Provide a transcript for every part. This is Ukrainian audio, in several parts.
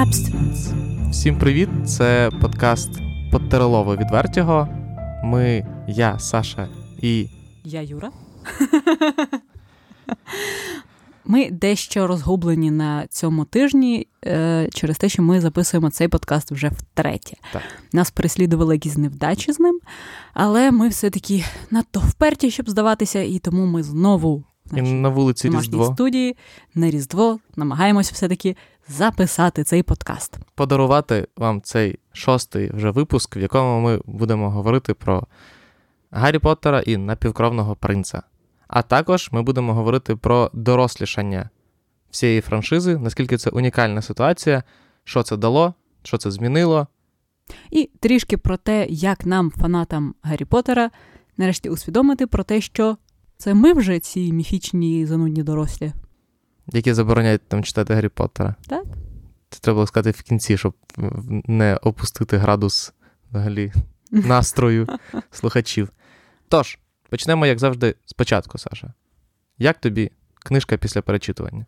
Abstinence. Всім привіт! Це подкаст Подтерелово від Вертіго. Ми, я, Саша і. Я Юра. Ми дещо розгублені на цьому тижні е, через те, що ми записуємо цей подкаст вже втретє. Так. Нас переслідували якісь невдачі з ним, але ми все-таки надто вперті, щоб здаватися, і тому ми знову І на вулиці Різдво студії на Різдво намагаємося все-таки записати цей подкаст. подарувати вам цей шостий вже випуск, в якому ми будемо говорити про Гаррі Поттера і напівкровного принца. А також ми будемо говорити про дорослішання всієї франшизи, наскільки це унікальна ситуація, що це дало, що це змінило. І трішки про те, як нам, фанатам Гаррі Поттера, нарешті усвідомити про те, що це ми вже ці міфічні занудні дорослі. які забороняють там читати Гаррі Поттера. Так. Це треба було сказати в кінці, щоб не опустити градус взагалі настрою слухачів. Тож, почнемо, як завжди, спочатку, Саша. Як тобі книжка після перечитування?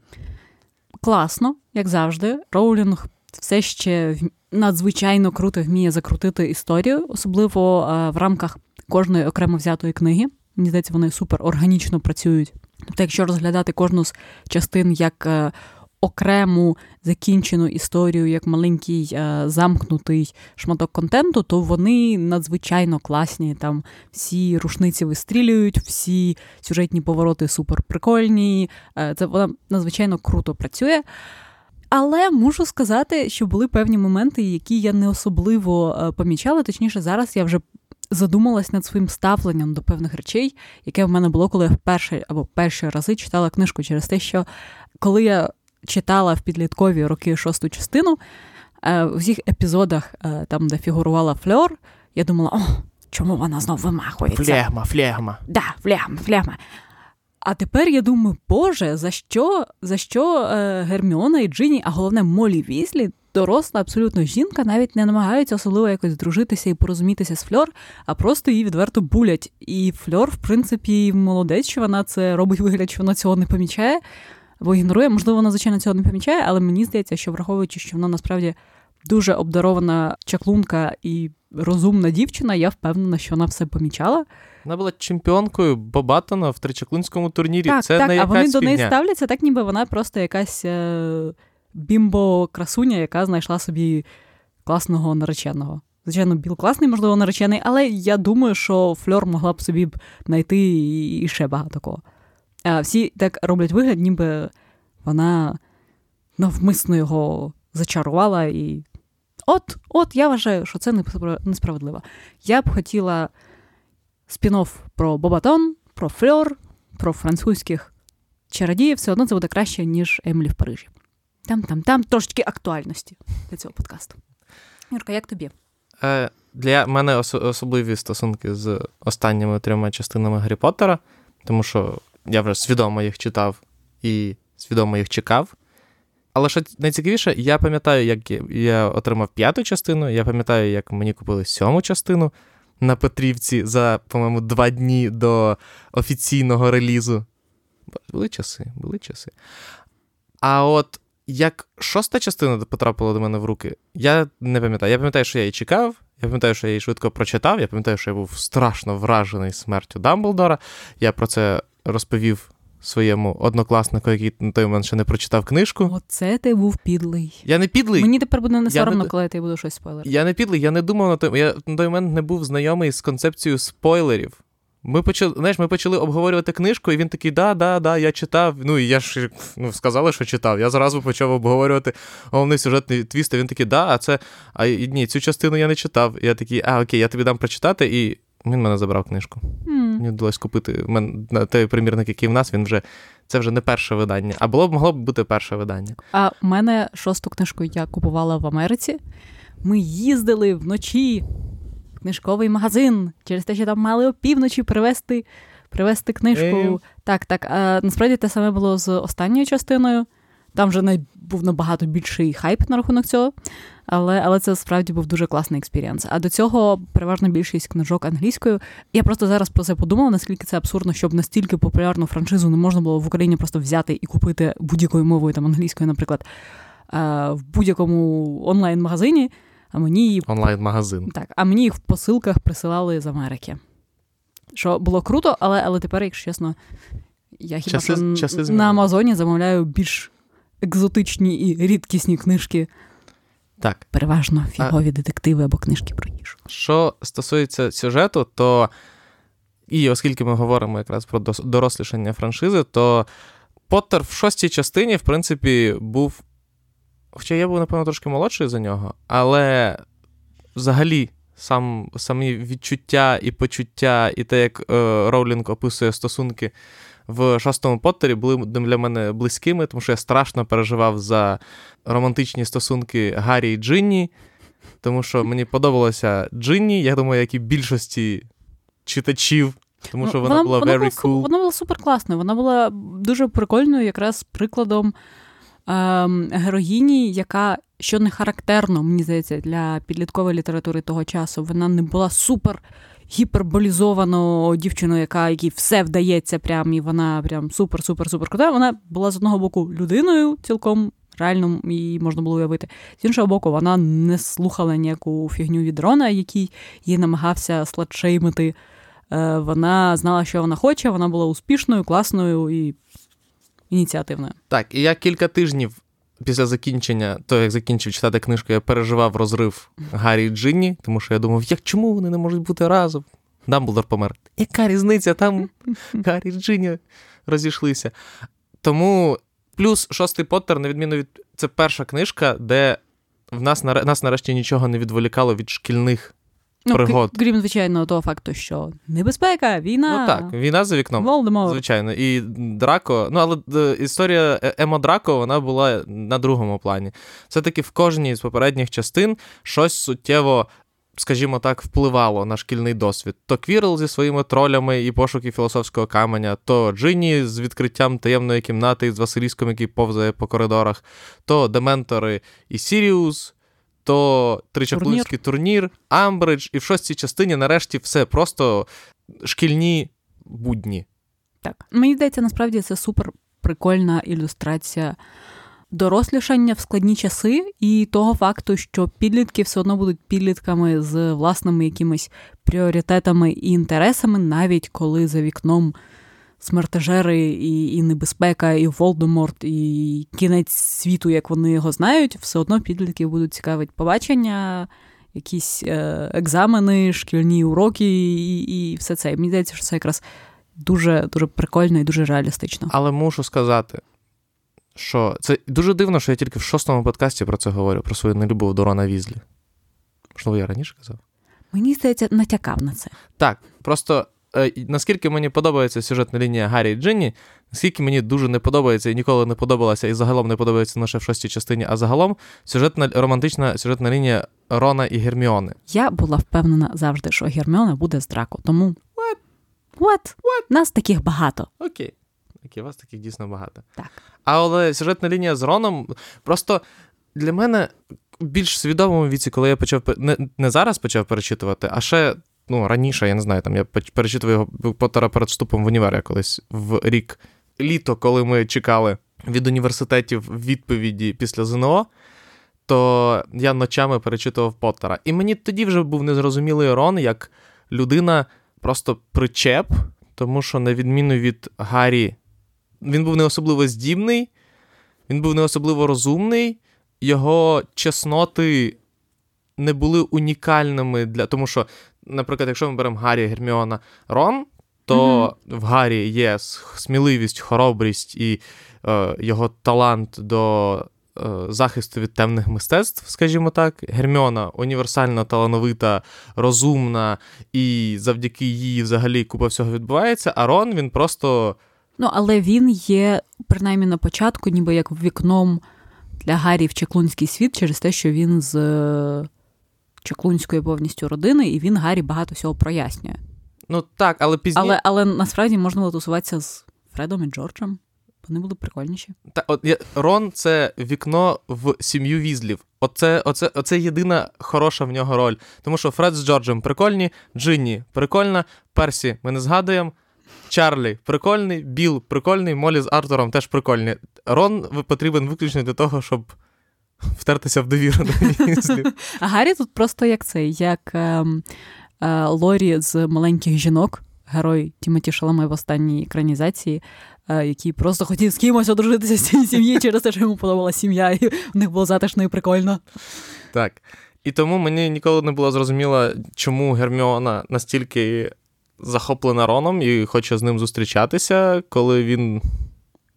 Класно, як завжди. Роулінг все ще надзвичайно круто вміє закрутити історію, особливо е, в рамках кожної окремо взятої книги. Мені здається, вони супер органічно працюють. Тобто, якщо розглядати кожну з частин як е, окрему закінчену історію, як маленький е, замкнутий шматок контенту, то вони надзвичайно класні. Там всі рушниці вистрілюють, всі сюжетні повороти супер прикольні. Е, Це вона надзвичайно круто працює. Але мушу сказати, що були певні моменти, які я не особливо помічала. Точніше, зараз я вже задумалась над своїм ставленням до певних речей, яке в мене було, коли я вперше або перші рази читала книжку через те, що коли я читала в підліткові роки шосту частину, е, в всіх епізодах, е, там, де фігурувала Фльор, я думала, о, чому вона знов вимахується? Флегма, флегма. Да, флягма, флягма. А тепер я думаю, Боже, за що, за що е, Герміона і Джині, а головне Молі Візлі, доросла абсолютно жінка, навіть не намагаються особливо якось дружитися і порозумітися з Фльор, а просто її відверто булять. І Фльор, в принципі, молодець, що вона це робить вигляд, що вона цього не помічає, або ігнорує. Можливо, вона, звичайно, цього не помічає, але мені здається, що враховуючи, що вона насправді дуже обдарована чаклунка і розумна дівчина, я впевнена, що вона все помічала. Вона була чемпіонкою Бобатона в тричаклунському турнірі. Так, Це так, не а вони якась до неї ставляться так, ніби вона просто якась е- бімбо-красуня, яка знайшла собі класного нареченого. Звичайно, Біл класний, можливо, наречений, але я думаю, що Фльор могла б собі б знайти і ще багато кого. А всі так роблять вигляд, ніби вона навмисно його зачарувала і. От, от я вважаю, що це неспра- несправедливо. Я б хотіла спін-офф про Бобатон, про Фльор, про французьких чародіїв, все одно це буде краще, ніж Емілі в Парижі. Там, там, там трошечки актуальності для цього подкасту. Юрка, як тобі? Е, для мене ос- особливі стосунки з останніми трьома частинами Гаррі Поттера, тому що я вже свідомо їх читав і свідомо їх чекав. Але що найцікавіше, я пам'ятаю, як я- отримав п'яту частину, я пам'ятаю, як мені купили сьому частину на Петрівці за, по-моєму, два дні до офіційного релізу. Були часи, були часи. А от як шоста частина потрапила до мене в руки, я не пам'ятаю. Я пам'ятаю, що я її чекав, я пам'ятаю, що я її швидко прочитав, я пам'ятаю, що я був страшно вражений смертю Дамблдора. Я про це розповів своєму однокласнику, який на той момент ще не прочитав книжку. Оце ти був підлий. Я не підлий. Мені тепер буде не соромно, не- коли я тобі буду щось спойлерити. Я не підлий, я не думав на той. Я на той момент не був знайомий з концепцією спойлерів. Ми почали, знаєш, ми почали обговорювати книжку, і він такий, да, да, да, я читав. Ну, і я ж ну, сказали, що читав. Я зразу почав обговорювати головний сюжетний твіст, і він такий, да, а це. А ні, цю частину я не читав. Я такий, а окей, я тобі дам прочитати, і він мене забрав книжку. М. Мені вдалося купити. мене на той примірник, який в нас, він вже це вже не перше видання. А було б могло б бути перше видання. А в мене шосту книжку я купувала в Америці. Ми їздили вночі книжковий магазин через те, що там мали опівночі привезти, привезти книжку. Ей. Так, так. А насправді те саме було з останньою частиною. Там вже най... був набагато більший хайп на рахунок цього. Але, але це справді був дуже класний experience. А до цього переважна більшість книжок англійською. Я просто зараз про це подумала, наскільки це абсурдно, щоб настільки популярну франшизу не можна було в Україні просто взяти і купити будь-якою мовою там англійською, наприклад. в будь-якому онлайн-магазині, а мені її онлайн-магазин. Так, а мені їх в посилках присилали з Америки. Що було круто, але але тепер, якщо чесно, я хіба часи, що часи на Амазоні замовляю більш екзотичні і рідкісні книжки. Так. Переважно фігові а... детективи або книжки про їжу. Що стосується сюжету, то і оскільки ми говоримо якраз про дорослішання франшизи, то Поттер в шостій частині, в принципі, був. Хоча я був, напевно, трошки молодший за нього, але взагалі сам, самі відчуття і почуття, і те, як е, Роулінг описує стосунки в шостому Поттері, були для мене близькими, тому що я страшно переживав за романтичні стосунки Гаррі і Джинні, тому що мені подобалося Джинні, я думаю, як і більшості читачів. Тому що вона, вона була вона very була, cool. Вона була супер класною. Вона була дуже прикольною, якраз прикладом героїні, яка, що не характерно, мені здається, для підліткової літератури того часу, вона не була супер гіперболізованою дівчиною, яка якій все вдається, прям, і вона прям супер-супер-супер крута. Вона була з одного боку людиною цілком. Реально її можна було уявити. З іншого боку, вона не слухала ніяку фігню від Рона, який їй намагався сладшеймити Е, вона знала, що вона хоче, вона була успішною, класною і ініціативною. Так, і я кілька тижнів після закінчення, то як закінчив читати книжку, я переживав розрив Гаррі і Джинні, тому що я думав, як чому вони не можуть бути разом? Дамблдор помер. Яка різниця? Там Гаррі і Джинні розійшлися. Тому плюс шостий Поттер, на відміну від це перша книжка, де в нас нас нарешті нічого не відволікало від шкільних Ну, пригод. Крім, звичайно, того факту, що небезпека, війна. Ну так, війна за вікном. Волдемор. Звичайно. І Драко. Ну, але е, історія е, Емо Драко вона була на другому плані. Все-таки в кожній з попередніх частин щось суттєво. Скажімо так, впливало на шкільний досвід. То Квірл зі своїми тролями і пошуки філософського каменя, то Джинні з відкриттям таємної кімнати з Василіском, який повзає по коридорах, то Дементори і Сіріус, то тричаклунський турнір, Амбридж, і в шостій частині нарешті все просто шкільні будні. Так. Мені здається, насправді це супер прикольна ілюстрація дорослішання в складні часи, і того факту, що підлітки все одно будуть підлітками з власними якимись пріоритетами і інтересами, навіть коли за вікном смертежери, і і небезпека, і Волдеморт, і кінець світу, як вони його знають, все одно підлітків будуть цікавить побачення, якісь е, екзамени, шкільні уроки і і все це. Мені здається, що це якраз дуже дуже прикольно і дуже реалістично. Але мушу сказати, що це дуже дивно, що я тільки в шостому подкасті про це говорю, про свою нелюбов до Рона Візлі. Можливо, я раніше казав? Мені здається, натякав на це. Так, просто наскільки мені подобається сюжетна лінія Гаррі і Джинні, наскільки мені дуже не подобається і ніколи не подобалася, і загалом не подобається лише в шостій частині, а загалом сюжетна романтична сюжетна лінія Рона і Герміони. Я була впевнена завжди, що Герміона буде з Драко, тому. What? What? What? Нас таких багато. Окей. Окей, вас таких дійсно багато. Так. Але сюжетна лінія з Роном просто для мене більш свідомому віці, коли я почав не, не зараз почав перечитувати, а ще ну, раніше, я не знаю, там я перечитував його Поттера перед вступом в універ я колись в рік літо, коли ми чекали від університетів відповіді після ЗНО. То я ночами перечитував Поттера. І мені тоді вже був незрозумілий Рон як людина просто причеп, тому що, на відміну від Гаррі, він був не особливо здібний, він був не особливо розумний, його чесноти не були унікальними для. Тому що наприклад, якщо ми беремо Гаррі, Герміона, Рон, то mm-hmm. в Гаррі є сміливість, хоробрість і е, його талант до е, захисту від темних мистецтв, скажімо так. Герміона універсально талановита, розумна, і завдяки їй взагалі купа всього відбувається. А Рон він просто. Ну, але він є, принаймні на початку, ніби як вікном для Гаррі в Чеклунський світ через те, що він з чаклунської повністю родини, і він Гаррі багато всього прояснює. Ну так, але пізніше. Але але насправді можна було тусуватися з Фредом і Джорджем. Вони були прикольніші. Та, от, я, Рон це вікно в сім'ю візлів. Оце, оце, оце єдина хороша в нього роль. Тому що Фред з Джорджем прикольні, Джинні прикольна, Персі ми не згадуємо. Чарлі прикольний, Біл прикольний, Молі з Артуром теж прикольні. Рон потрібен виключно для того, щоб втертися в довіру до її. А Гаррі тут просто як цей, як е, е, Лорі з маленьких жінок, герой Тімоті Шаламе в останній екранізації, е, який просто хотів з кимось одружитися з цієї сім'ї через те, що йому подобалася сім'я, і в них було затишно і прикольно. Так. І тому мені ніколи не було зрозуміло, чому Герміона настільки захоплена Роном і хоче з ним зустрічатися, коли він.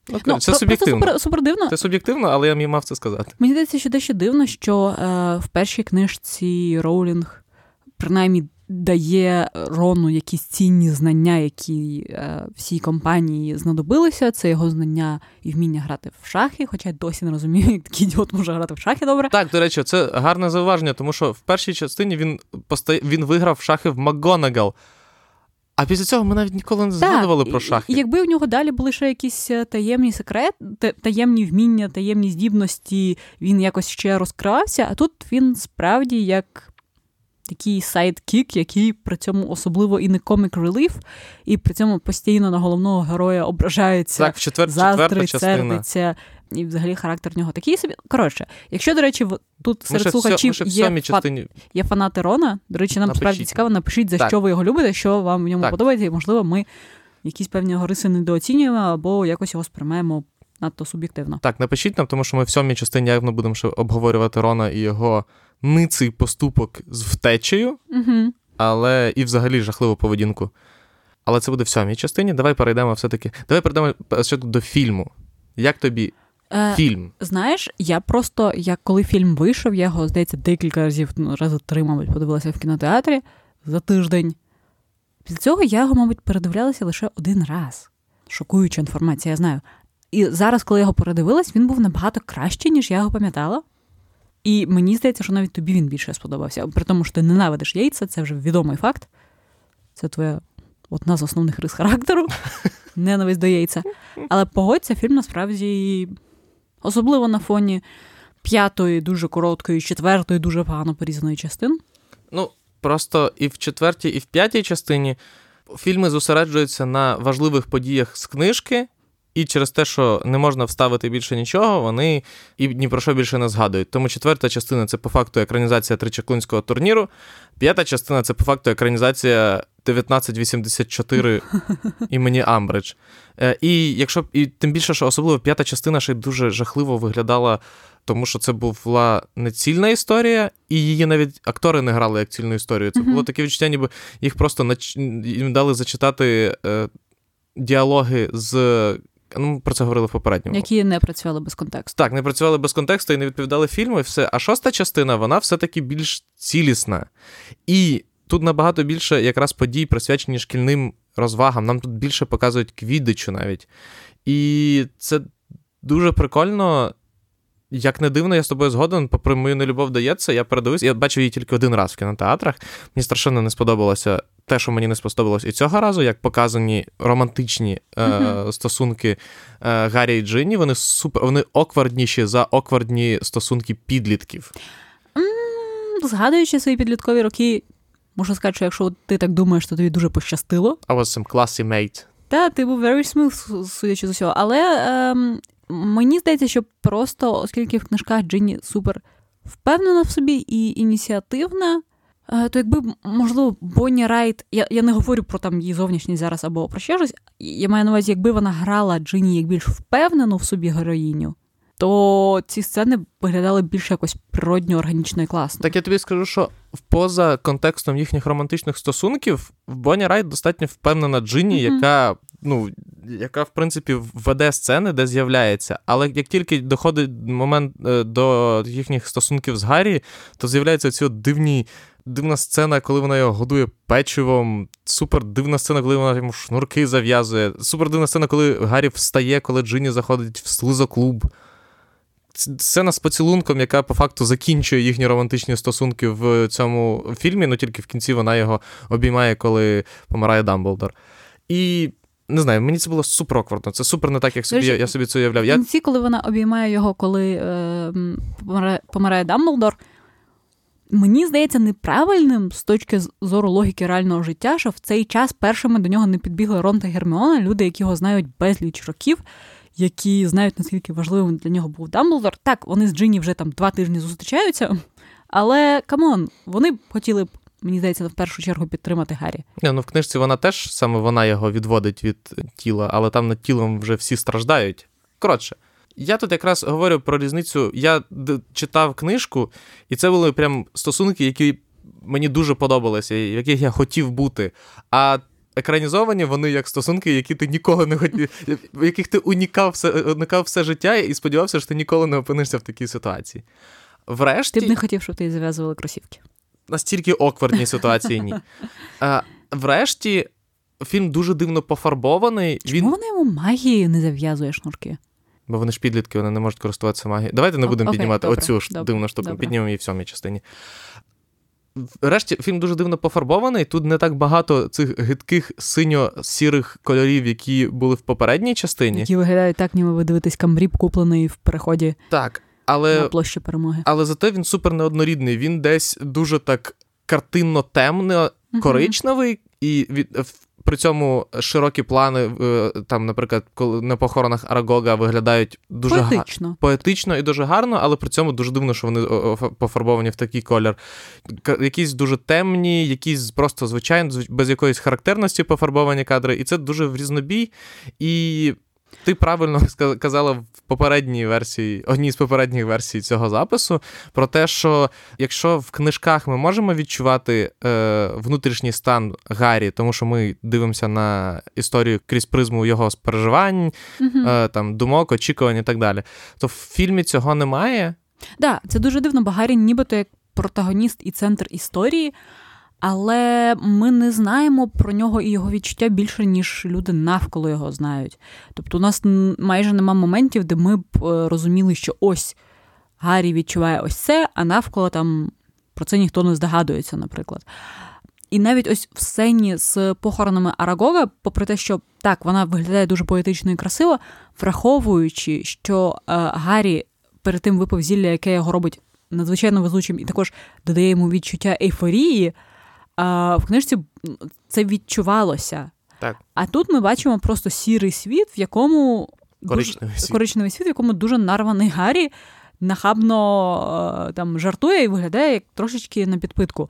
Ну, Ну, це про- суб'єктивно. Просто супер, супер дивно. Це суб'єктивно, але я міг мав це сказати. Мені здається, що дещо дивно, що е, в першій книжці Роулінг принаймні дає Рону якісь цінні знання, які е, всій компанії знадобилися. Це його знання і вміння грати в шахи, хоча я досі не розумію, як такий ідіот може грати в шахи добре. Так, до речі, це гарне зауваження, тому що в першій частині він поста... він виграв шахи в МакГонагал. А після цього ми навіть ніколи не згадували Так, про шахи. Якби в нього далі були ще якісь е, таємні секрет, таємні вміння, таємні здібності, він якось ще розкривався, а тут він справді як такий sidekick, який при цьому особливо і не comic relief, і при цьому постійно на головного героя ображається, Так, в четвер... четверта частина. сердиться. І взагалі характер в нього такий собі. Коротше, якщо, до речі, тут Ми серед ще, в сьо- слухачів ми ще в є, фа- є фанати Рона. До речі, нам Напишіть. справді цікаво, напишіть, за Так. що ви його любите, що вам в ньому Так. подобається, і можливо, ми якісь певні його риси недооцінюємо або якось його сприймаємо надто суб'єктивно. Так, напишіть нам, тому що ми в сьомій частині явно будемо ще обговорювати Рона і його ниций поступок з втечею, Угу. але і взагалі жахливу поведінку. Але це буде в сьомій частині. Давай перейдемо все-таки. Давай перейдемо спочатку до фільму. Як тобі Е, фільм? знаєш, я просто, як коли фільм вийшов, я його, здається, декілька разів, ну, рази три, мабуть, подивилася в кінотеатрі за тиждень. Після цього я його, мабуть, передивлялася лише один раз. Шокуюча інформація, я знаю. І зараз, коли я його передивилась, він був набагато кращий, ніж я його пам'ятала. І мені здається, що навіть тобі він більше сподобався. При тому, що ти ненавидиш яйця, це вже відомий факт. Це твоя одна з основних рис характеру. Ненависть до яйця. Але погодься, фільм насправді, особливо на фоні п'ятої, дуже короткої, четвертої, дуже погано порізаної частин. Ну, просто і в четвертій, і в п'ятій частині фільми зосереджуються на важливих подіях з книжки, і через те, що не можна вставити більше нічого, вони і ні про що більше не згадують. Тому четверта частина це по факту екранізація тричаклунського турніру. П'ята частина це по факту екранізація 1984 імені Амбридж. Е, І якщо і тим більше, що особливо п'ята частина ще й дуже жахливо виглядала, тому що це була не цільна історія, і її навіть актори не грали як цільну історію. Це було таке відчуття, ніби їх просто нач... їм дали зачитати е, діалоги з. Ну, ми про це говорили в попередньому. Які не працювали без контексту. Так, не працювали без контексту і не відповідали фільму, і все. А шоста частина, вона все-таки більш цілісна. І тут набагато більше якраз подій, присвячені шкільним розвагам. Нам тут більше показують квідичу навіть. І це дуже прикольно. Як не дивно, я з тобою згоден, попри мою нелюбов дається, я передивився, я бачив її тільки один раз в кінотеатрах. Мені страшенно не сподобалося те, що мені не сподобалось і цього разу, як показані романтичні е, стосунки е, Гаррі і Джинні. Вони супер, вони оквардніші за оквардні стосунки підлітків. Згадуючи свої підліткові роки, можу сказати, що якщо ти так думаєш, то тобі дуже пощастило. I was some classy mate. Та, ти був very smooth, судячи з усього. Але ем, мені здається, що просто, оскільки в книжках Джинні супер впевнена в собі і ініціативна, е, то якби, можливо, Бонні Райт, я, я не говорю про там її зовнішність зараз або про ще щось. Я маю на увазі, якби вона грала Джинні як більш впевнену в собі героїню, то ці сцени виглядали більш якось природньо, органічно і класно. Так я тобі скажу, що поза контекстом їхніх романтичних стосунків в Бонні Райт достатньо впевнена Джинні, Мгм. яка, ну, яка, в принципі, веде сцени, де з'являється. Але як тільки доходить момент е, до їхніх стосунків з Гаррі, то з'являються ці дивні. Дивна сцена, коли вона його годує печивом. Супер дивна сцена, коли вона йому шнурки зав'язує. Супер дивна сцена, коли Гаррі встає, коли Джинні заходить в слизоклуб. Сцена з поцілунком, яка по факту закінчує їхні романтичні стосунки в цьому фільмі, ну тільки в кінці вона його обіймає, коли помирає Дамблдор. І не знаю, мені це було супер оквардно. Це супер не так, як собі, До я собі це уявляв. В кінці, коли вона обіймає його, коли е, помирає, помирає Дамблдор, мені здається неправильним з точки зору логіки реального життя, що в цей час першими до нього не підбігли Рон та Герміона, люди, які його знають безліч років, які знають, наскільки важливим для нього був Дамблдор. Так, вони з Джині вже там два тижні зустрічаються, але come on, вони б хотіли б. Мені здається, в першу чергу підтримати Гаррі. Не, ну в книжці вона теж саме вона його відводить від тіла, але там над тілом вже всі страждають. Коротше, я тут якраз говорю про різницю. Я читав книжку, і це були прям стосунки, які мені дуже подобалися, в яких я хотів бути. А екранізовані вони як стосунки, які ти ніколи не хотів, в яких ти унікав все, уникав все життя і сподівався, що ти ніколи не опинишся в такій ситуації. Врешті... Ти б не хотів, щоб ти зав'язували кросівки. Настільки оквардні ситуації ні. А, Врешті, фільм дуже дивно пофарбований. Чому Він... вона йому магією не зав'язує шнурки? Бо вони ж підлітки, вони не можуть користуватися магією. Давайте не будемо піднімати добре, оцю ж добре, дивну штуку, піднімемо її в сьомій частині. Врешті фільм дуже дивно пофарбований. Тут не так багато цих гидких синьо-сірих кольорів, які були в попередній частині. Які виглядають так, ніби ви дивитесь camrip, куплений в переході так, але, на площі перемоги. Але зате він супер неоднорідний. Він десь дуже так картинно темно коричневий, і від при цьому широкі плани, е, там, наприклад, коли на похоронах Арагога виглядають дуже поетично. Га... поетично і дуже гарно, але при цьому дуже дивно, що вони пофарбовані в такий колір. Якісь дуже темні, якісь просто звичайно, без якоїсь характерності пофарбовані кадри. І це дуже в різнобій. І ти правильно казала в попередній версії, одній з попередніх версій цього запису, про те, що якщо в книжках ми можемо відчувати е, внутрішній стан Гаррі, тому що ми дивимося на історію крізь призму його переживань, mm е, там думок, очікувань і так далі, то в фільмі цього немає. Так, да, це дуже дивно, бо Гаррі нібито як протагоніст і центр історії але ми не знаємо про нього і його відчуття більше, ніж люди навколо його знають. Тобто, у нас майже нема моментів, де ми б е, розуміли, що ось Гаррі відчуває ось це, а навколо там про це ніхто не здогадується, наприклад. І навіть ось в сцені з похоронами Арагога, попри те, що так, вона виглядає дуже поетично і красиво, враховуючи, що е, Гаррі перед тим випив зілля, яке його робить надзвичайно везучим, і також додає йому відчуття ейфорії. А, В книжці це відчувалося. Так. А тут ми бачимо просто сірий світ, в якому коричневий дуже, світ. коричневий світ, в якому дуже нарваний Гаррі нахабно там жартує і виглядає як трошечки на підпитку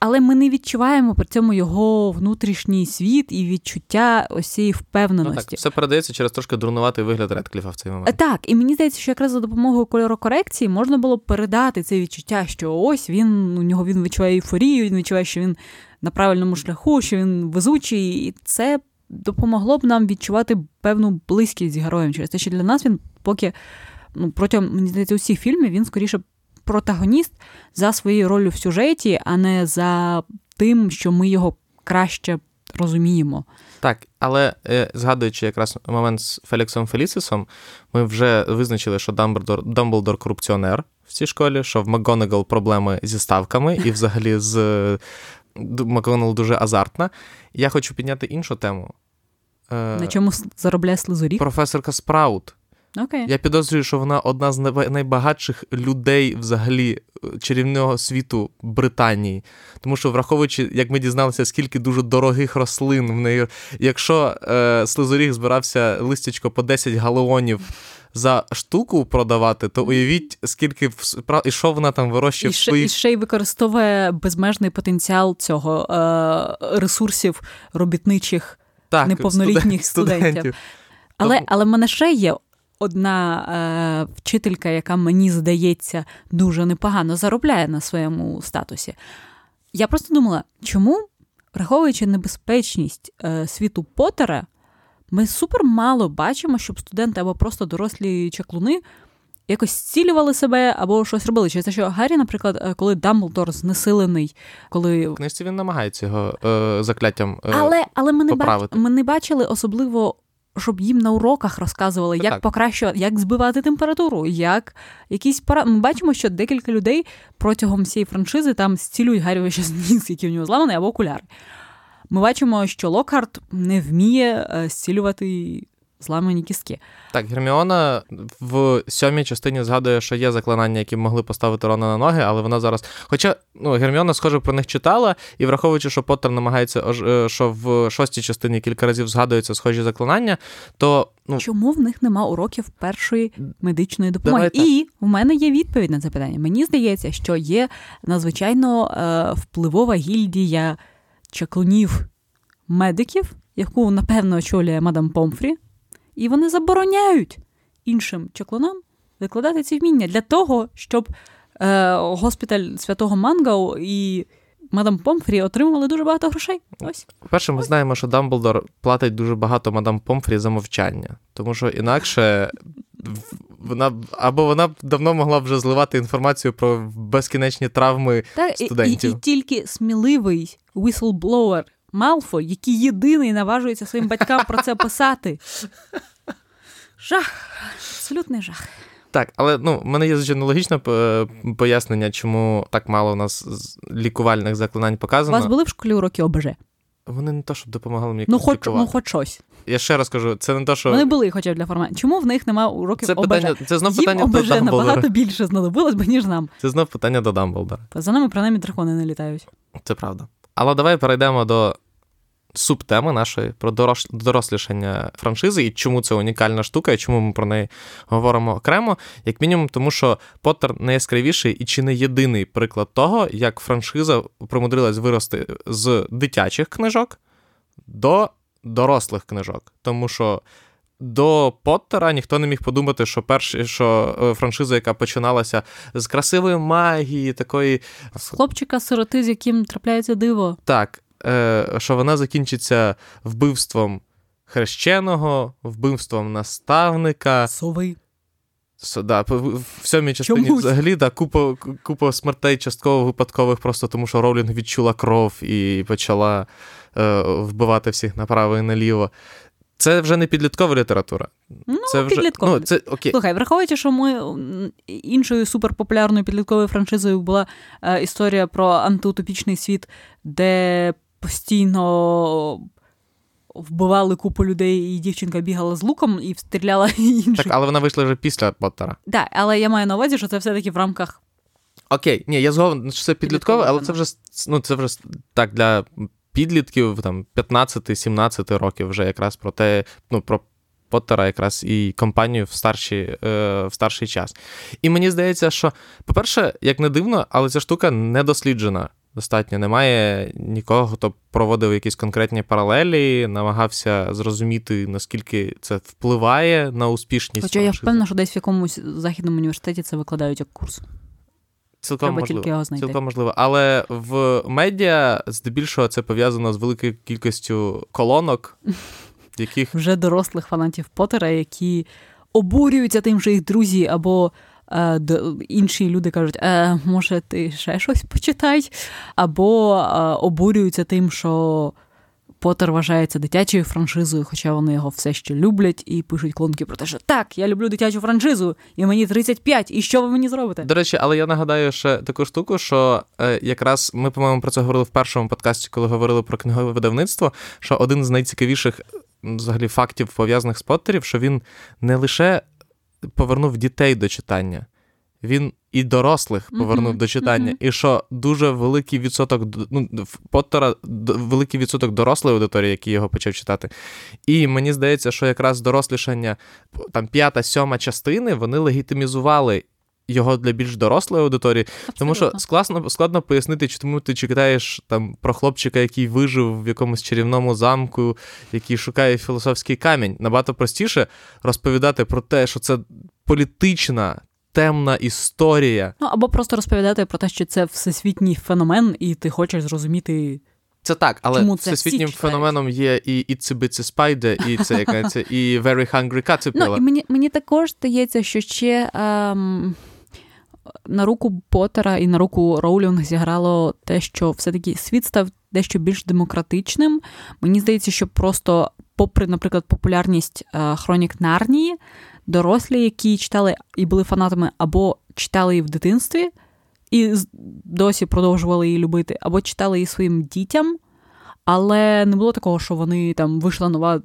але ми не відчуваємо при цьому його внутрішній світ і відчуття ось цієї впевненості. Ну, так, Все передається через трошки дурнуватий вигляд Редкліфа в цей момент. Так, і мені здається, що якраз за допомогою кольорокорекції можна було передати це відчуття, що ось він у нього він відчуває ейфорію, він відчуває, що він на правильному шляху, що він везучий, і це допомогло б нам відчувати певну близькість з героєм через те, що для нас він поки ну, протягом мені здається, усіх фільмів він скоріше протагоніст за своєю ролью в сюжеті, а не за тим, що ми його краще розуміємо. Так, але е, згадуючи якраз момент з Феліксом Фелісисом, ми вже визначили, що Дамблдор, Дамблдор корупціонер в цій школі, що в МакГонагал проблеми зі ставками, і взагалі з МакГонагал дуже азартна. Я хочу підняти іншу тему. Е, На чому заробляє слизорік? Професорка Спраут. Okay. Я підозрюю, що вона одна з найбагатших людей взагалі е, чарівного світу Британії. Тому що, враховуючи, як ми дізналися, скільки дуже дорогих рослин в неї. Якщо е, слизоріг збирався листячко по 10 галеонів за штуку продавати, то уявіть, скільки і що вона там вирощує і своїх... І ще й використовує безмежний потенціал цього е, ресурсів робітничих так, неповнолітніх студентів. студентів. Але, але в мене ще є одна е, вчителька, яка мені здається дуже непогано заробляє на своєму статусі. Я просто думала, чому, враховуючи небезпечність е, світу Поттера, ми супер мало бачимо, щоб студенти або просто дорослі чаклуни якось зцілювали себе або щось робили. Через те, що Гаррі, наприклад, е, коли Дамблдор знесилений, коли в книжці він намагається його е, закляттям. Е, але але ми не бач... ми не бачили особливо щоб їм на уроках розказували, як так. покращувати, як збивати температуру, як якісь пора. Ми бачимо, що декілька людей протягом цієї франшизи там зцілюють Гаррі ще ніс, який в нього зламаний, або окуляри. Ми бачимо, що Локхарт не вміє е, зцілювати зламані кістки. Так, Герміона в сьомій частині згадує, що є заклинання, які могли поставити Рона на ноги, але вона зараз. Хоча ну, Герміона, схоже, про них читала, і враховуючи, що Поттер намагається, е, що в шостій частині кілька разів згадуються схожі заклинання, то. Ну, Чому в них нема уроків першої медичної допомоги? І в мене є відповідь на це питання. Мені здається, що є надзвичайно е, впливова гільдія чаклунів медиків, яку напевно очолює мадам Помфрі, і вони забороняють іншим чаклунам викладати ці вміння для того, щоб е, госпіталь святого Мунго і мадам Помфрі отримували дуже багато грошей. Ось. По-перше, ми знаємо, що Дамблдор платить дуже багато мадам Помфрі за мовчання, тому що інакше. Вона або вона б давно могла вже зливати інформацію про безкінечні травми так, студентів. І, і, і тільки сміливий whistleblower Малфой, який єдиний наважується своїм батькам про це писати. Жах, абсолютний жах. Так, але ну, в мене є звичайно логічне пояснення, чому так мало у нас лікувальних заклинань показано. У вас були в школі уроки ОБЖ? Вони не то, щоб допомагали мені ну, хоч. Ну, хоч щось. Я ще раз кажу, це не то, що. Вони були хоча б для формату. Чому в них немає уроків це ОБЖ? Це знов питання Їм до Дамблдора. набагато більше знадобилось, б, ніж нам. Це знов питання до Дамблдора. За нами, принаймні, дракони не літають. Це правда. Але давай перейдемо до субтеми нашої про дорослішання франшизи і чому це унікальна штука, і чому ми про неї говоримо окремо, як мінімум, тому що Поттер найяскравіший і чи не єдиний приклад того, як франшиза примудрилась вирости з дитячих книжок до дорослих книжок. Тому що. До Поттера ніхто не міг подумати, що перші, що е, франшиза, яка починалася з красивої магії, такої. З хлопчика-сироти, з яким трапляється диво. Так, Е, що вона закінчиться вбивством хрещеного, вбивством наставника. Сови. So, да, в сьомій частині Чомусь. взагалі да, купа купа смертей частково випадкових, просто тому що Роулінг відчула кров і почала е, вбивати всіх направо і наліво. Це вже не підліткова література. Ну, це вже, підліткова. Ну, це, окей. Слухай, враховуючи, що ми іншою суперпопулярною підлітковою франшизою була е, історія про антиутопічний світ, де постійно вбивали купу людей, і дівчинка бігала з луком і стріляла інших. Так, але вона вийшла вже після Поттера. Так, але я маю на увазі, що це все-таки в рамках. Окей, ні, я згоден, що це підліткове, але це вже ну, це вже так для підлітків там 15-17 років вже якраз про те, ну, про Поттера якраз і компанію в старші, е, в старший час. І мені здається, що, по-перше, як не дивно, але ця штука не досліджена достатньо. Немає нікого, хто проводив якісь конкретні паралелі, намагався зрозуміти, наскільки це впливає на успішність. Хоча я впевнена, що десь в якомусь західному університеті це викладають як курс. Цілком Треба можливо. Тільки його знайти. Цілком можливо. Але в медіа здебільшого це пов'язано з великою кількістю колонок, яких вже дорослих фанатів Поттера, які обурюються тим, що їх друзі або Е, інші люди кажуть, е, може, ти ще щось почитай, або е, обурюються тим, що Поттер вважається дитячою франшизою, хоча вони його все ще люблять і пишуть клонки про те, що так, я люблю дитячу франшизу, і мені 35, і що ви мені зробите? До речі, але я нагадаю ще таку штуку, що е, якраз ми, по-моєму, про це говорили в першому подкасті, коли говорили про книгове видавництво, що один з найцікавіших взагалі фактів пов'язаних з Поттерів, що він не лише повернув дітей до читання. Він і дорослих повернув mm-hmm. до читання, mm-hmm. і що дуже великий відсоток ну, Поттера великий відсоток дорослої аудиторії, який його почав читати. І мені здається, що якраз дорослішання, там п'ята, сьома частини, вони легітимізували його для більш дорослої аудиторії, Абсолютно. тому що складно складно пояснити, чому ти читаєш там про хлопчика, який вижив в якомусь чарівному замку, який шукає філософський камінь. Набагато простіше розповідати про те, що це політична. Темна історія. Ну або просто розповідати про те, що це всесвітній феномен, і ти хочеш зрозуміти. Це так, але Чому це всесвітнім феноменом є і Bitsy Spider, і це яка це, і Very Hungry Caterpillar. Ну, і мені мені також здається, що ще ем, на руку Поттера і на руку Роулінг зіграло те, що все-таки світ став дещо більш демократичним. Мені здається, що просто, попри, наприклад, популярність е, Хронік Нарнії, дорослі, які читали і були фанатами, або читали її в дитинстві і досі продовжували її любити, або читали її своїм дітям. Але не було такого, що вони там вийшла нова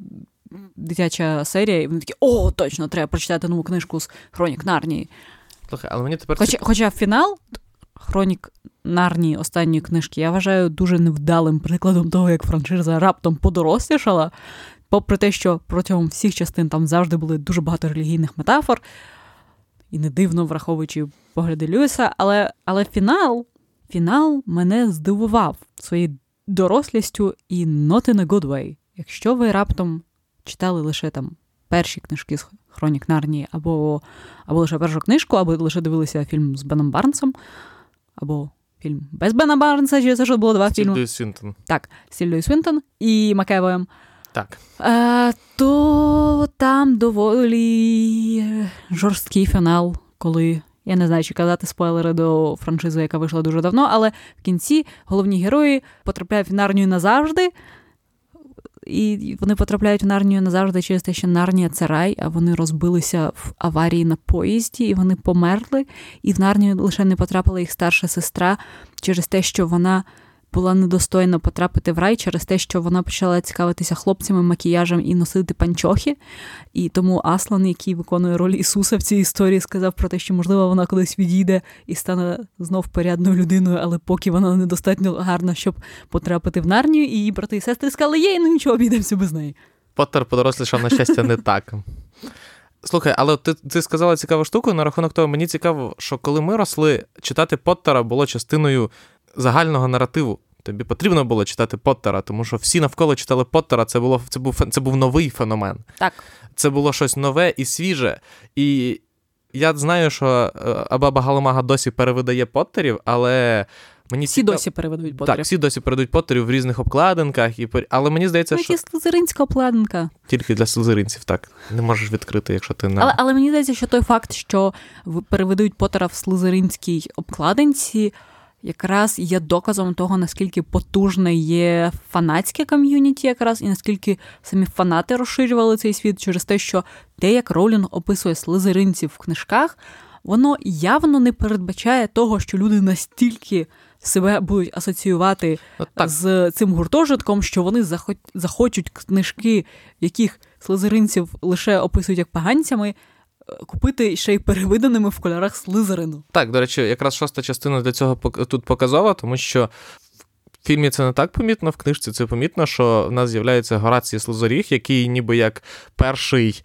дитяча серія, і вони такі, о, точно, треба прочитати нову книжку з Хронік Нарнії. Слухай, але мені тепер Хоча, хоча фінал Хронік Нарнії останньої книжки я вважаю дуже невдалим прикладом того, як франшиза раптом подорослішала. Попри те, що протягом всіх частин там завжди були дуже багато релігійних метафор, і не дивно враховуючи погляди Льюіса, але але фінал фінал мене здивував своєю дорослістю і not in a good way. Якщо ви раптом читали лише там перші книжки з Хронік Нарнії, або або лише першу книжку, або лише дивилися фільм з Беном Барнсом, або фільм без Бена Барнса, чи це що було два фільми. Стільдою Свінтон. Так, Стільдою Свінтон і Макевоєм. Так. Е, то там доволі жорсткий фінал, коли. Я не знаю, чи казати спойлери до франшизи, яка вийшла дуже давно, але в кінці головні герої потрапляють в Нарнію назавжди, і вони потрапляють в Нарнію назавжди через те, що Нарнія це рай, а вони розбилися в аварії на поїзді, і вони померли. І в Нарнію лише не потрапила їх старша сестра через те, що вона була недостойна потрапити в рай через те, що вона почала цікавитися хлопцями, макіяжем і носити панчохи. І тому Аслан, який виконує роль Ісуса в цій історії, сказав про те, що, можливо, вона колись відійде і стане знов порядною людиною, але поки вона недостатньо гарна, щоб потрапити в нарнію, і її брати і сестри сказали, є, ну нічого, обійдемося без неї. Поттер подорослішав, на щастя, не так. Слухай, але ти ти сказала цікаву штуку на рахунок того, мені цікаво, що коли ми росли, читати Поттера було частиною загального наративу. Тобі потрібно було читати Поттера, тому що всі навколо читали Поттера, це було це був це був новий феномен. Так. Це було щось нове і свіже. І я знаю, що е, Абаба Галамага досі перевидає Поттерів, але. Мені всі цікав... досі переведуть Поттерів. Так, всі досі передають Поттерів в різних обкладинках, і але мені здається, що... слизеринська обкладинка. Тільки для слизеринців, так. Не можеш відкрити, якщо ти не. Але але мені здається, що той факт, що переведуть Поттера в слизеринській обкладинці, якраз є доказом того, наскільки потужне є фанатське ком'юніті, якраз і наскільки самі фанати розширювали цей світ через те, що те, як Роулінг описує слизеринців в книжках, воно явно не передбачає того, що люди настільки. Себе будуть асоціювати ну, з цим гуртожитком, що вони захочуть книжки, яких слизеринців лише описують як поганцями, купити ще й перевиданими в кольорах слизерину. Так, до речі, якраз шоста частина для цього тут показова, тому що. В фільмі це не так помітно, в книжці це помітно, що в нас з'являється Горацій Слизоріг, який ніби як перший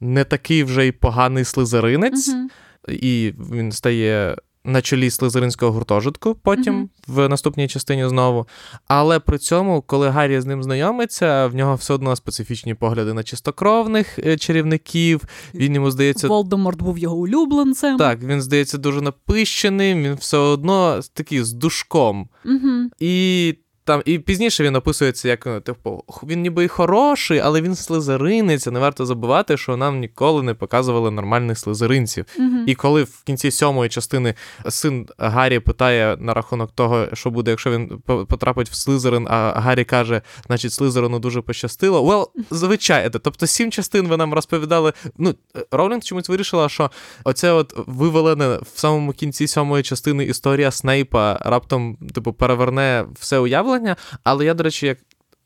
не такий вже й поганий слизеринець, uh і він стає на чолі слизеринського гуртожитку, потім mm-hmm. в наступній частині знову. Але при цьому, коли Гаррі з ним знайомиться, в нього все одно специфічні погляди на чистокровних е, чарівників. Він йому здається. Волдеморт був його улюбленцем. Так, він здається дуже напищеним, він все одно такий з душком. Mm-hmm. І там і пізніше він описується як ну, типу, він ніби й хороший, але він слизеринець. Не варто забувати, що нам ніколи не показували нормальних слизеринців. Mm-hmm. І коли в кінці сьомої частини син Гаррі питає на рахунок того, що буде, якщо він потрапить в слизерин, а Гаррі каже, значить, слизерину дуже пощастило. Well, звичайно, тобто сім частин ви нам розповідали. Ну, Роулінг чомусь вирішила, що оце от вивелене в самому кінці сьомої частини історія Снейпа раптом, типу, переверне все уявлення ставлення, але я, до речі, як.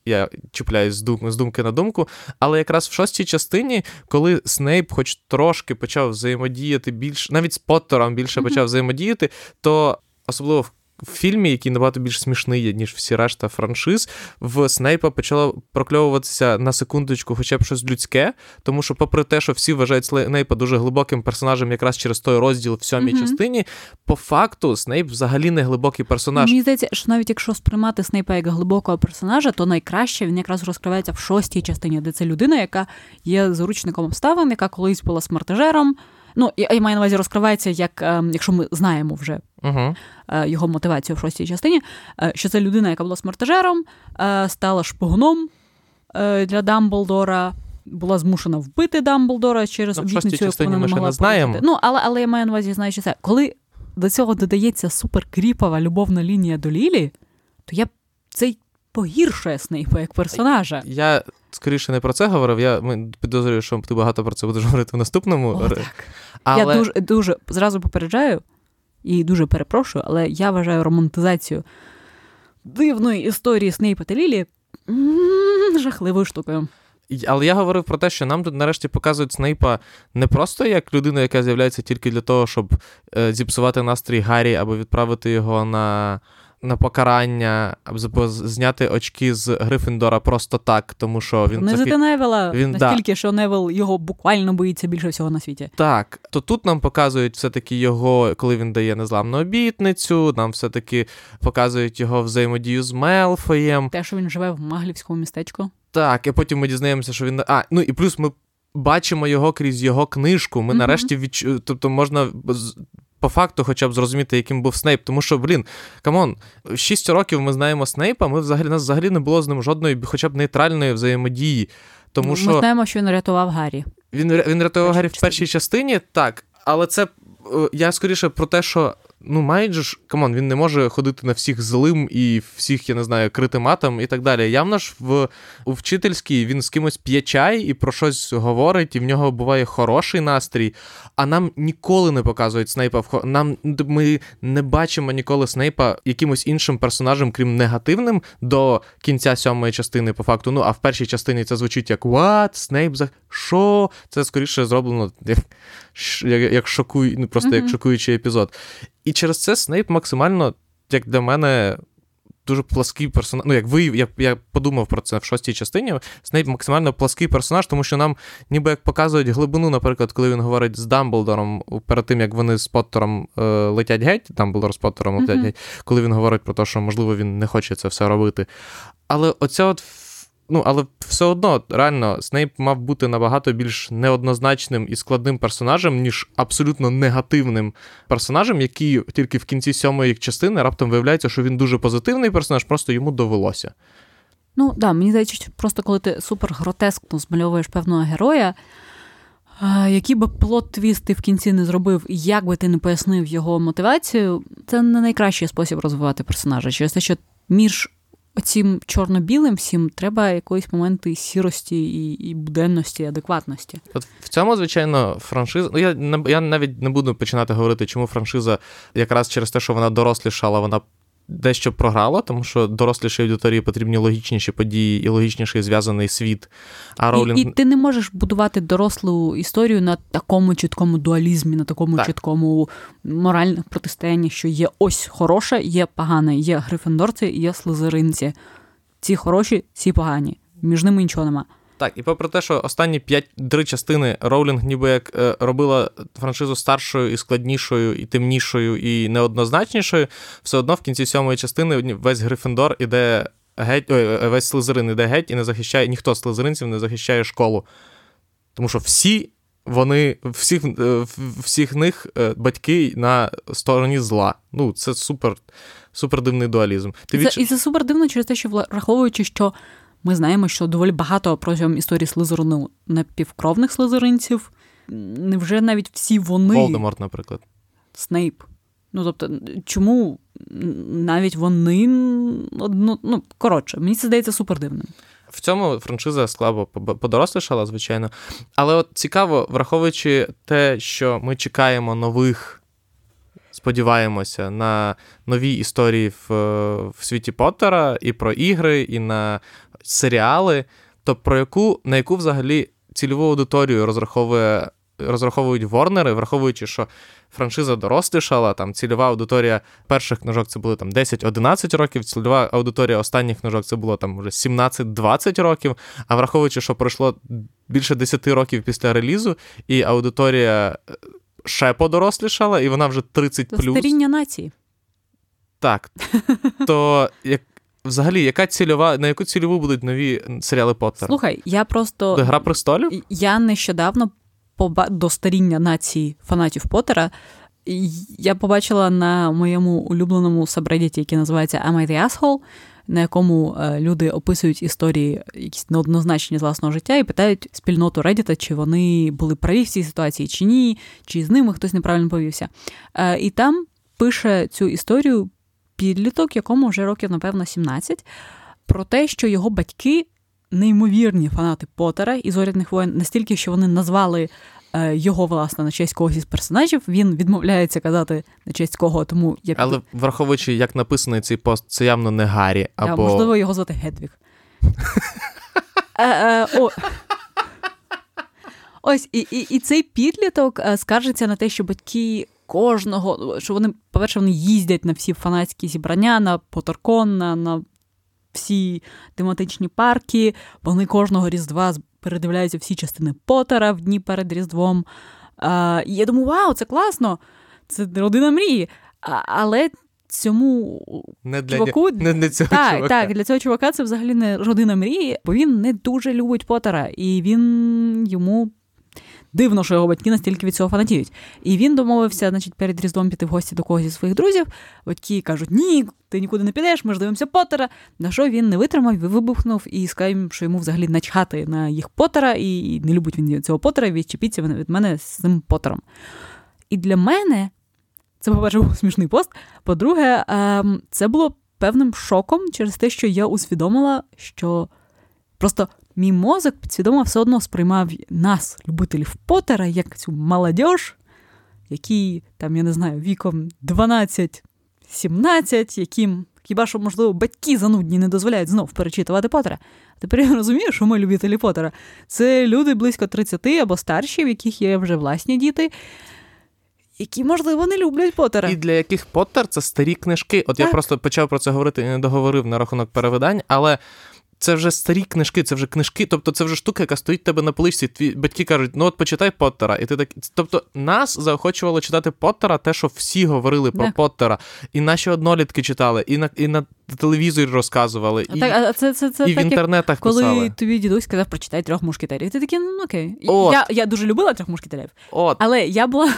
Я чіпляюсь з, дум, з думки на думку, але якраз в шостій частині, коли Снейп хоч трошки почав взаємодіяти більше, навіть з Поттером більше mm-hmm. почав взаємодіяти, то особливо в в фільмі, який набагато більш смішний, ніж всі решта франшиз, в Снейпа почало прокльовуватися на секундочку, хоча б щось людське, тому що, попри те, що всі вважають Снейпа дуже глибоким персонажем, якраз через той розділ в сьомій mm-hmm. частині, по факту Снейп взагалі не глибокий персонаж. Мені здається, що навіть якщо сприймати Снейпа як глибокого персонажа, то найкраще він якраз розкривається в шостій частині, де це людина, яка є заручником обставин, яка колись була смертежером. Ну, я, я маю на увазі розкривається, як ем, якщо ми знаємо вже uh-huh. його мотивацію в шостій частині, е, що це людина, яка була смертежером, е, стала шпигуном для Дамблдора. Була змушена вбити Дамблдора через ну, обітницю, яку вона не могла знаємо. Ну, але але я маю на увазі, знаючи це. Коли до цього додається суперкріпова любовна лінія до Лілі, то я цей погіршує Снейпа як персонажа. Я скоріше не про це говорив. Я підозрюю, що ти багато про це будеш говорити в наступному. О, так. Але... Я дуже дуже зразу попереджаю і дуже перепрошую, але я вважаю романтизацію дивної історії Снейпа та Лілі жахливою штукою. Але я говорив про те, що нам тут нарешті показують Снейпа не просто як людину, яка з'являється тільки для того, щоб е, зіпсувати настрій Гаррі або відправити його на на покарання, або зняти очки з Грифіндора просто так, тому що він Не захи... Невела він, настільки, да. що Невел його буквально боїться більше всього на світі. Так, то тут нам показують все-таки його, коли він дає незламну обітницю, нам все-таки показують його взаємодію з Мелфоєм. Те, що він живе в Маглівському містечку. Так, і потім ми дізнаємося, що він. А, ну і плюс ми. Бачимо його крізь його книжку. Ми mm-hmm. нарешті відчу... Тобто можна по факту, хоча б зрозуміти, яким був Снейп. Тому що, блін, come on, 6 років ми знаємо Снейпа, ми взагалі нас взагалі не було з ним жодної, хоча б нейтральної взаємодії. Тому Ми що... знаємо, що він рятував Гаррі. Він він рятував Гаррі в першій частині, так. Але це е, я скоріше про те, що ну, Майдж ж, come on, він не може ходити на всіх злим і всіх, я не знаю, крити матом і так далі. Явно ж в у вчительській він з кимось п'є чай і про щось говорить, і в нього буває хороший настрій. А нам ніколи не показують Снейпа в нам Ми не бачимо ніколи Снейпа якимось іншим персонажем, крім негативним, до кінця сьомої частини, по факту. Ну, а в першій частині це звучить як What? Снейп за що? Це скоріше зроблено як як, як шокуй, ну просто mm-hmm. як шокуючий епізод. І через це Снейп максимально, як для мене, дуже плаский персонаж. Ну, як ви, я я подумав про це в шостій частині. Снейп максимально плаский персонаж, тому що нам ніби як показують глибину, наприклад, коли він говорить з Дамблдором перед тим, як вони з Поттером е, летять геть, Дамблдор з Поттером летять mm-hmm. геть, коли він говорить про те, що, можливо, він не хоче це все робити. Але оця от Ну, але все одно, реально, Снейп мав бути набагато більш неоднозначним і складним персонажем, ніж абсолютно негативним персонажем, який тільки в кінці сьомої частини раптом виявляється, що він дуже позитивний персонаж, просто йому довелося. Ну, да, мені здається, просто коли ти супер гротескно змальовуєш певного героя, який би плот твіст ти в кінці не зробив, і як би ти не пояснив його мотивацію, це не найкращий спосіб розвивати персонажа. Через те, що між оцім чорно-білим всім треба якоїсь моменти сірості і і буденності, і адекватності. От в цьому, звичайно, франшиза. Ну, я я навіть не буду починати говорити, чому франшиза якраз через те, що вона дорослішала, вона дещо програла, тому що дорослішій аудиторії потрібні логічніші події і логічніший зв'язаний світ. А Роулінг... І, і ти не можеш будувати дорослу історію на такому чіткому дуалізмі, на такому так. чіткому моральному протистоянні, що є ось хороше, є погане, є грифендорці, є слизеринці. Ці хороші, ці погані. Між ними нічого нема. Так, і попри те, що останні п'ять три частини Роулінг ніби як е, робила франшизу старшою і складнішою, і темнішою, і неоднозначнішою, все одно в кінці сьомої частини весь Грифіндор іде геть, ой, е, весь Слизерин іде геть і не захищає, ніхто з слизеринців не захищає школу. Тому що всі вони, всіх е, всіх них батьки на стороні зла. Ну, це супер супер дивний дуалізм. Ти відч... І це супер дивно через те, що враховуючи, що. Ми знаємо, що доволі багато протягом історії Слизерину напівкровних слизеринців. Невже навіть всі вони. Волдеморт, наприклад. Снейп. Ну, тобто, чому навіть вони одно, ну, коротше, мені це здається супер дивним. В цьому франшиза слабо подорослішала, звичайно. Але от цікаво, враховуючи те, що ми чекаємо нових, сподіваємося, на нові історії в, в світі Поттера, і про ігри, і на серіали, то про яку на яку взагалі цільову аудиторію розраховує. Розраховують Ворнери, враховуючи, що франшиза дорослішала, там цільова аудиторія перших книжок це було там 10-11 років, цільова аудиторія останніх книжок це було там вже 17-20 років. А враховуючи, що пройшло більше 10 років після релізу, і аудиторія ще подорослішала, і вона вже 30 плюс. Старіння нації. Так. То як Взагалі, яка цільова, на яку цільову будуть нові серіали Поттера? Слухай, я просто. Гра престолів? Я нещодавно до старіння нації фанатів Поттера я побачила на моєму улюбленому сабредіті, який називається Am I the Asshole, на якому е, люди описують історії якісь неоднозначні з власного життя і питають спільноту Reddit, чи вони були праві в цій ситуації, чи ні, чи з ними хтось неправильно повівся. Е, і там пише цю історію підліток, якому вже років, напевно, 17, про те, що його батьки неймовірні фанати Поттера і зоряних воїн, настільки, що вони назвали його, власне, на честь когось із персонажів. Він відмовляється казати на честь кого, тому я Але враховуючи, як написаний цей пост, це явно не Гаррі. або... Да, можливо, його звати Гедвіг. Е, е. Ось і і, і цей підліток е, скаржиться на те, що батьки кожного, що вони, по-перше, вони їздять на всі фанатські зібрання, на Поторкон, на, на всі тематичні парки. Вони кожного Різдва передивляються всі частини Потера в дні перед Різдвом. А, І я думаю, вау, це класно! Це родина мрії. А, Але цьому не для, чуваку не для цього так, чувака. так, для цього чувака це взагалі не родина мрії, бо він не дуже любить Потера, і він йому. Дивно, що його батьки настільки від цього фанатіють. І він домовився, значить, перед Різдвом піти в гості до когось зі своїх друзів. Батьки кажуть, ні, ти нікуди не підеш, ми ж дивимося Поттера. На що він не витримав, вибухнув і сказав що йому взагалі начхати на їх Поттера, і не любить він цього Поттера, відчепіться від мене з цим Поттером. І для мене це, по-перше, був смішний пост. По-друге, ем, це було певним шоком через те, що я усвідомила, що просто мій мозок підсвідомо все одно сприймав нас, любителів Поттера, як цю молодь, які, там, я не знаю, віком 12-17, яким хіба що, можливо, батьки занудні не дозволяють знов перечитувати Поттера. Тепер я розумію, що ми любителі Поттера. Це люди близько 30 або старші, в яких є вже власні діти. Які, можливо, не люблять Поттера. І для яких Поттер це старі книжки. От так. я просто почав про це говорити і не договорив на рахунок перевидань, але це вже старі книжки, це вже книжки, тобто це вже штука, яка стоїть тебе на поличці. Твій батьки кажуть, ну от почитай Поттера. І ти так. Тобто нас заохочувало читати Поттера, те, що всі говорили про Поттера. І наші однолітки читали, і на і на телевізорі розказували, і, так, а це, це, це і так, в інтернетах коли писали. тобі дідусь сказав, прочитай трьох мушкетерів. Ти такий, ну окей. Я я дуже любила трьох мушкетерів, От. але я була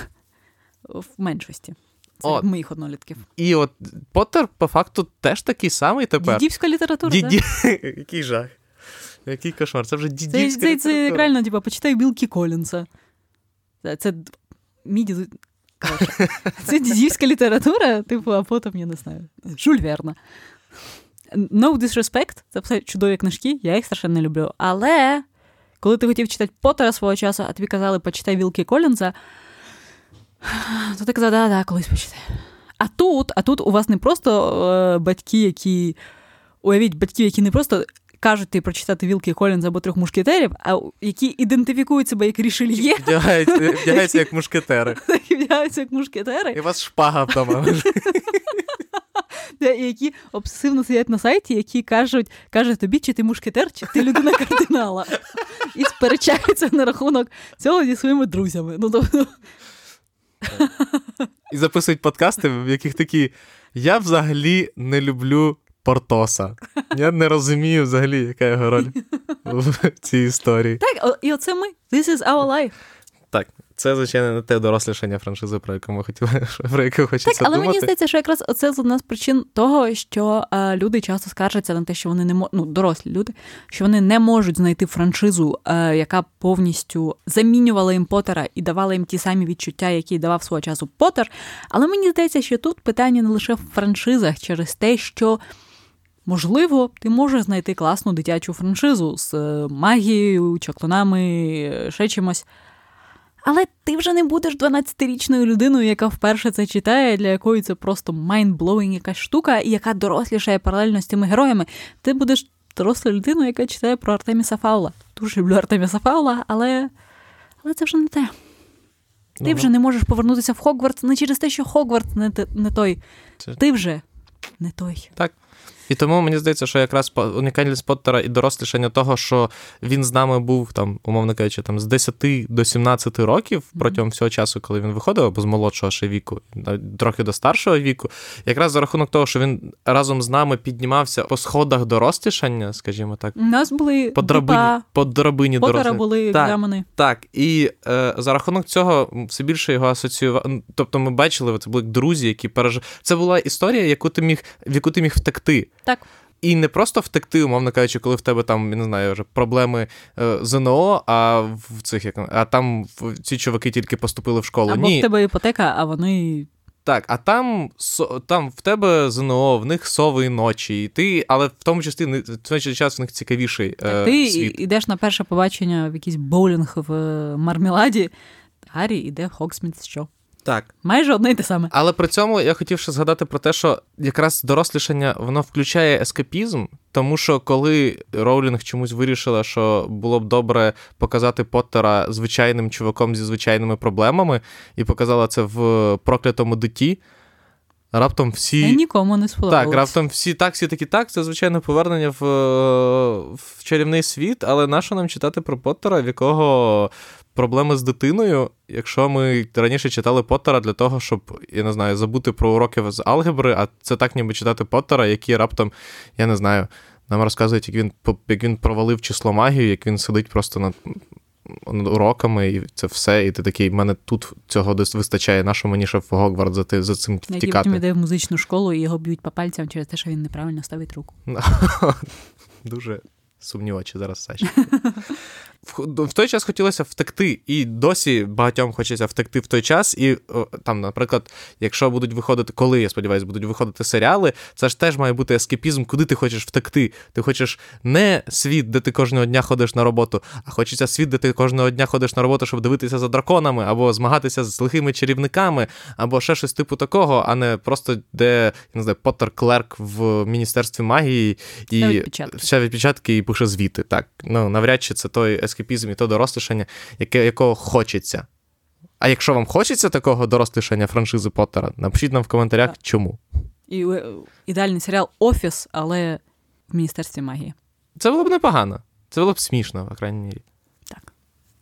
в меншості. Це от. моїх однолітків. І от Поттер, по факту, теж такий самий тепер. Дідівська література. Діді... Так? Який жах. Який кошмар. Це вже дідівська це, література. Це, це реально, типу, почитай Білкі Колінса. Це, це мій діду... Це дідівська література, типу, а потім, я не знаю, Жюль Верна. No disrespect, це все чудові книжки, я їх страшенно не люблю. Але коли ти хотів читати Поттера свого часу, а тобі казали, почитай Вілкі Колінса, то ти казав, да, да, колись почитаю. А тут, а тут у вас не просто е, батьки, які. Уявіть, батьків, які не просто кажуть ти прочитати Вілки Колінз або трьох мушкетерів, а які ідентифікують себе як рішельє. Вдягаються як мушкетери. Вдягаються як мушкетери. І у вас шпага вдома. Які обсесивно сидять на сайті, які кажуть, каже тобі, чи ти мушкетер, чи ти людина кардинала. І сперечаються на рахунок цього зі своїми друзями. Ну, тобто... І записують подкасти, в яких такі. Я взагалі не люблю Портоса. Я не розумію взагалі, яка його роль в цій історії. Так, і оце ми. This is our life. Так, це, звичайно, не те дорослішання франшизи, про яке ми хотіли, про яке хочеться Так, але думати. мені здається, що якраз це з одна з причин того, що е, люди часто скаржаться на те, що вони не можуть, ну, дорослі люди, що вони не можуть знайти франшизу, е, яка повністю замінювала їм Поттера і давала їм ті самі відчуття, які давав свого часу Поттер. Але мені здається, що тут питання не лише в франшизах через те, що. Можливо, ти можеш знайти класну дитячу франшизу з магією, чаклунами, ще чимось. Але ти вже не будеш 12-річною людиною, яка вперше це читає, для якої це просто mind-blowing якась штука, і яка дорослішає паралельно з цими героями. Ти будеш дорослою людиною, яка читає про Артеміса Фаула. Дуже люблю Артеміса Фаула, але але це вже не те. Ти вже не можеш повернутися в Хогвартс не через те, що Хогвартс не, не той. Це... Ти вже не той. Так. І тому мені здається, що якраз унікальність Поттера і дорослішання того, що він з нами був там, умовно кажучи, там з 10 до 17 років протягом всього часу, коли він виходив, або з молодшого ще віку, трохи до старшого віку, якраз за рахунок того, що він разом з нами піднімався по сходах дорослішання, скажімо так. У нас були по драбині, по драбині Поттера були так, екзамени. Так, і е, за рахунок цього все більше його асоціював. Тобто, ми бачили, це були друзі, які пережили. Це була історія, яку ти міг, в яку ти міг втекти. Так. І не просто втекти, умовно кажучи, коли в тебе там, я не знаю, вже проблеми е, ЗНО, а в цих як а там ці чуваки тільки поступили в школу. Або Ні. в тебе іпотека, а вони. Так, а там там в тебе ЗНО, в них сови ночі, і ти, але в тому числі в той час в них цікавіший. е, Ти світ. йдеш на перше побачення в якийсь боулінг в мармеладі. Гаррі йде в Хоксміт, що? Так. Майже одне й те саме. Але при цьому я хотів ще згадати про те, що якраз дорослішання воно включає ескапізм, тому що коли Роулінг чомусь вирішила, що було б добре показати Поттера звичайним чуваком зі звичайними проблемами, і показала це в проклятому дитті. Раптом всі. Я нікому не сподобалось. Так, раптом всі так, всі такі так, це звичайно повернення в, е, в чарівний світ, але нащо нам читати про Поттера, в якого проблеми з дитиною, якщо ми раніше читали Поттера для того, щоб, я не знаю, забути про уроки з алгебри, а це так, ніби читати Поттера, який раптом, я не знаю, нам розказують, як він як він провалив число магію, як він сидить просто над уроками, і це все. І ти такий, в мене тут цього вистачає, на що мені ще в Гогвард за, за цим втікати. Який потім йде в музичну школу і його б'ють по пальцям через те, що він неправильно ставить руку. Дуже сумні очі зараз Саші. В той час хотілося втекти, і досі багатьом хочеться втекти в той час. І там, наприклад, якщо будуть виходити, коли я сподіваюся, будуть виходити серіали, це ж теж має бути ескепізм, куди ти хочеш втекти. Ти хочеш не світ, де ти кожного дня ходиш на роботу, а хочеться світ, де ти кожного дня ходиш на роботу, щоб дивитися за драконами, або змагатися з лихими чарівниками, або ще щось типу такого, а не просто де я не знаю, Поттер Клерк в міністерстві магії і ще відпечатки і пише звіти. Так, ну навряд чи це той ескепізм і то дорослішання, яке, якого хочеться. А якщо вам хочеться такого дорослішання франшизи Поттера, напишіть нам в коментарях, так. чому. І е, ідеальний серіал Офіс, але в Міністерстві магії. Це було б непогано. Це було б смішно, по крайній мірі. Так.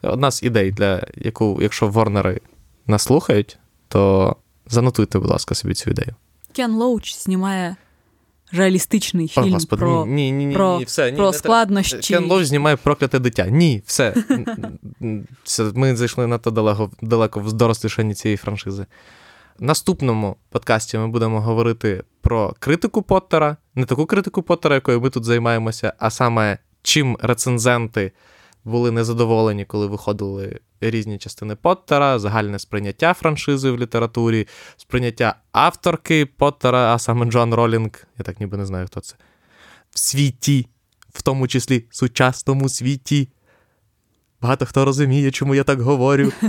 Одна з ідей, для яку, якщо Ворнери нас слухають, то занотуйте, будь ласка, собі цю ідею. Кен Лоуч знімає реалістичний фільм О, Господи, про ні, ні, ні, про, ні, все, ні, про складнощі. Кен Лоуч знімає прокляте дитя. Ні, все. Ми зайшли надто далеко далеко в дорослішанні цієї франшизи. В наступному подкасті ми будемо говорити про критику Поттера, не таку критику Поттера, якою ми тут займаємося, а саме чим рецензенти були незадоволені, коли виходили різні частини Поттера, загальне сприйняття франшизи в літературі, сприйняття авторки Поттера, а саме Джон Ролінг, я так ніби не знаю, хто це, в світі, в тому числі сучасному світі. Багато хто розуміє, чому я так говорю.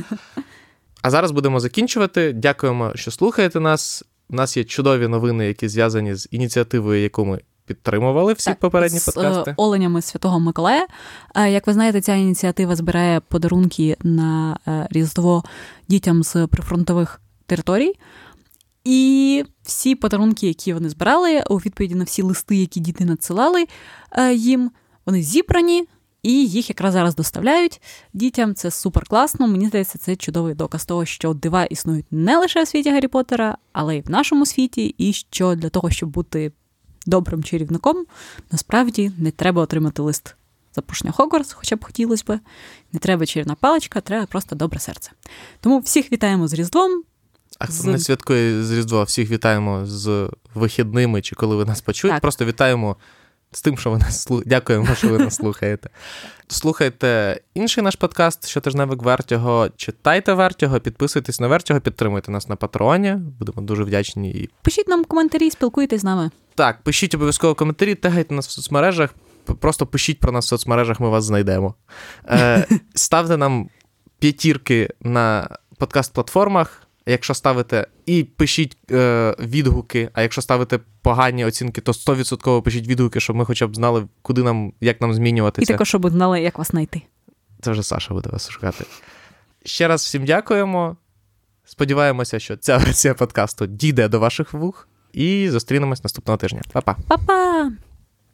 А зараз будемо закінчувати. Дякуємо, що слухаєте нас. У нас є чудові новини, які зв'язані з ініціативою, яку ми підтримували всі так, попередні з, е, подкасти. Оленями Святого Миколая. Е, як ви знаєте, ця ініціатива збирає подарунки на е, Різдво дітям з прифронтових територій. І всі подарунки, які вони збирали, у відповіді на всі листи, які діти надсилали їм, вони зібрані. І їх якраз зараз доставляють дітям. Це супер класно. Мені здається, це чудовий доказ того, що дива існують не лише в світі Гаррі Поттера, але й в нашому світі, і що для того, щоб бути добрим чарівником, насправді не треба отримати лист запрошення Хогвартс, хоча б хотілося б. Не треба чарівна паличка, треба просто добре серце. Тому всіх вітаємо з Різдвом. А хто з... не святкує з Різдва, всіх вітаємо з вихідними чи коли ви нас почуєте. Так. Просто вітаємо з тим, що ви нас слухаєте. Дякуємо, що ви нас слухаєте. Слухайте інший наш подкаст, щотижневик Вертього. Читайте Вертього, підписуйтесь на Вертього, підтримуйте нас на Патреоні. Будемо дуже вдячні. І... Пишіть нам коментарі, спілкуйтесь з нами. Так, пишіть обов'язково коментарі, тегайте нас в соцмережах. Просто пишіть про нас в соцмережах, ми вас знайдемо. Е, Ставте нам п'ятірки на подкаст-платформах. Якщо ставите і пишіть е, відгуки, а якщо ставите погані оцінки, то 100% пишіть відгуки, щоб ми хоча б знали, куди нам, як нам змінюватися. І також, щоб знали, як вас знайти. Це вже Саша буде вас шукати. Ще раз всім дякуємо. Сподіваємося, що ця версія подкасту дійде до ваших вух. І зустрінемось наступного тижня. Па-па. Па-па!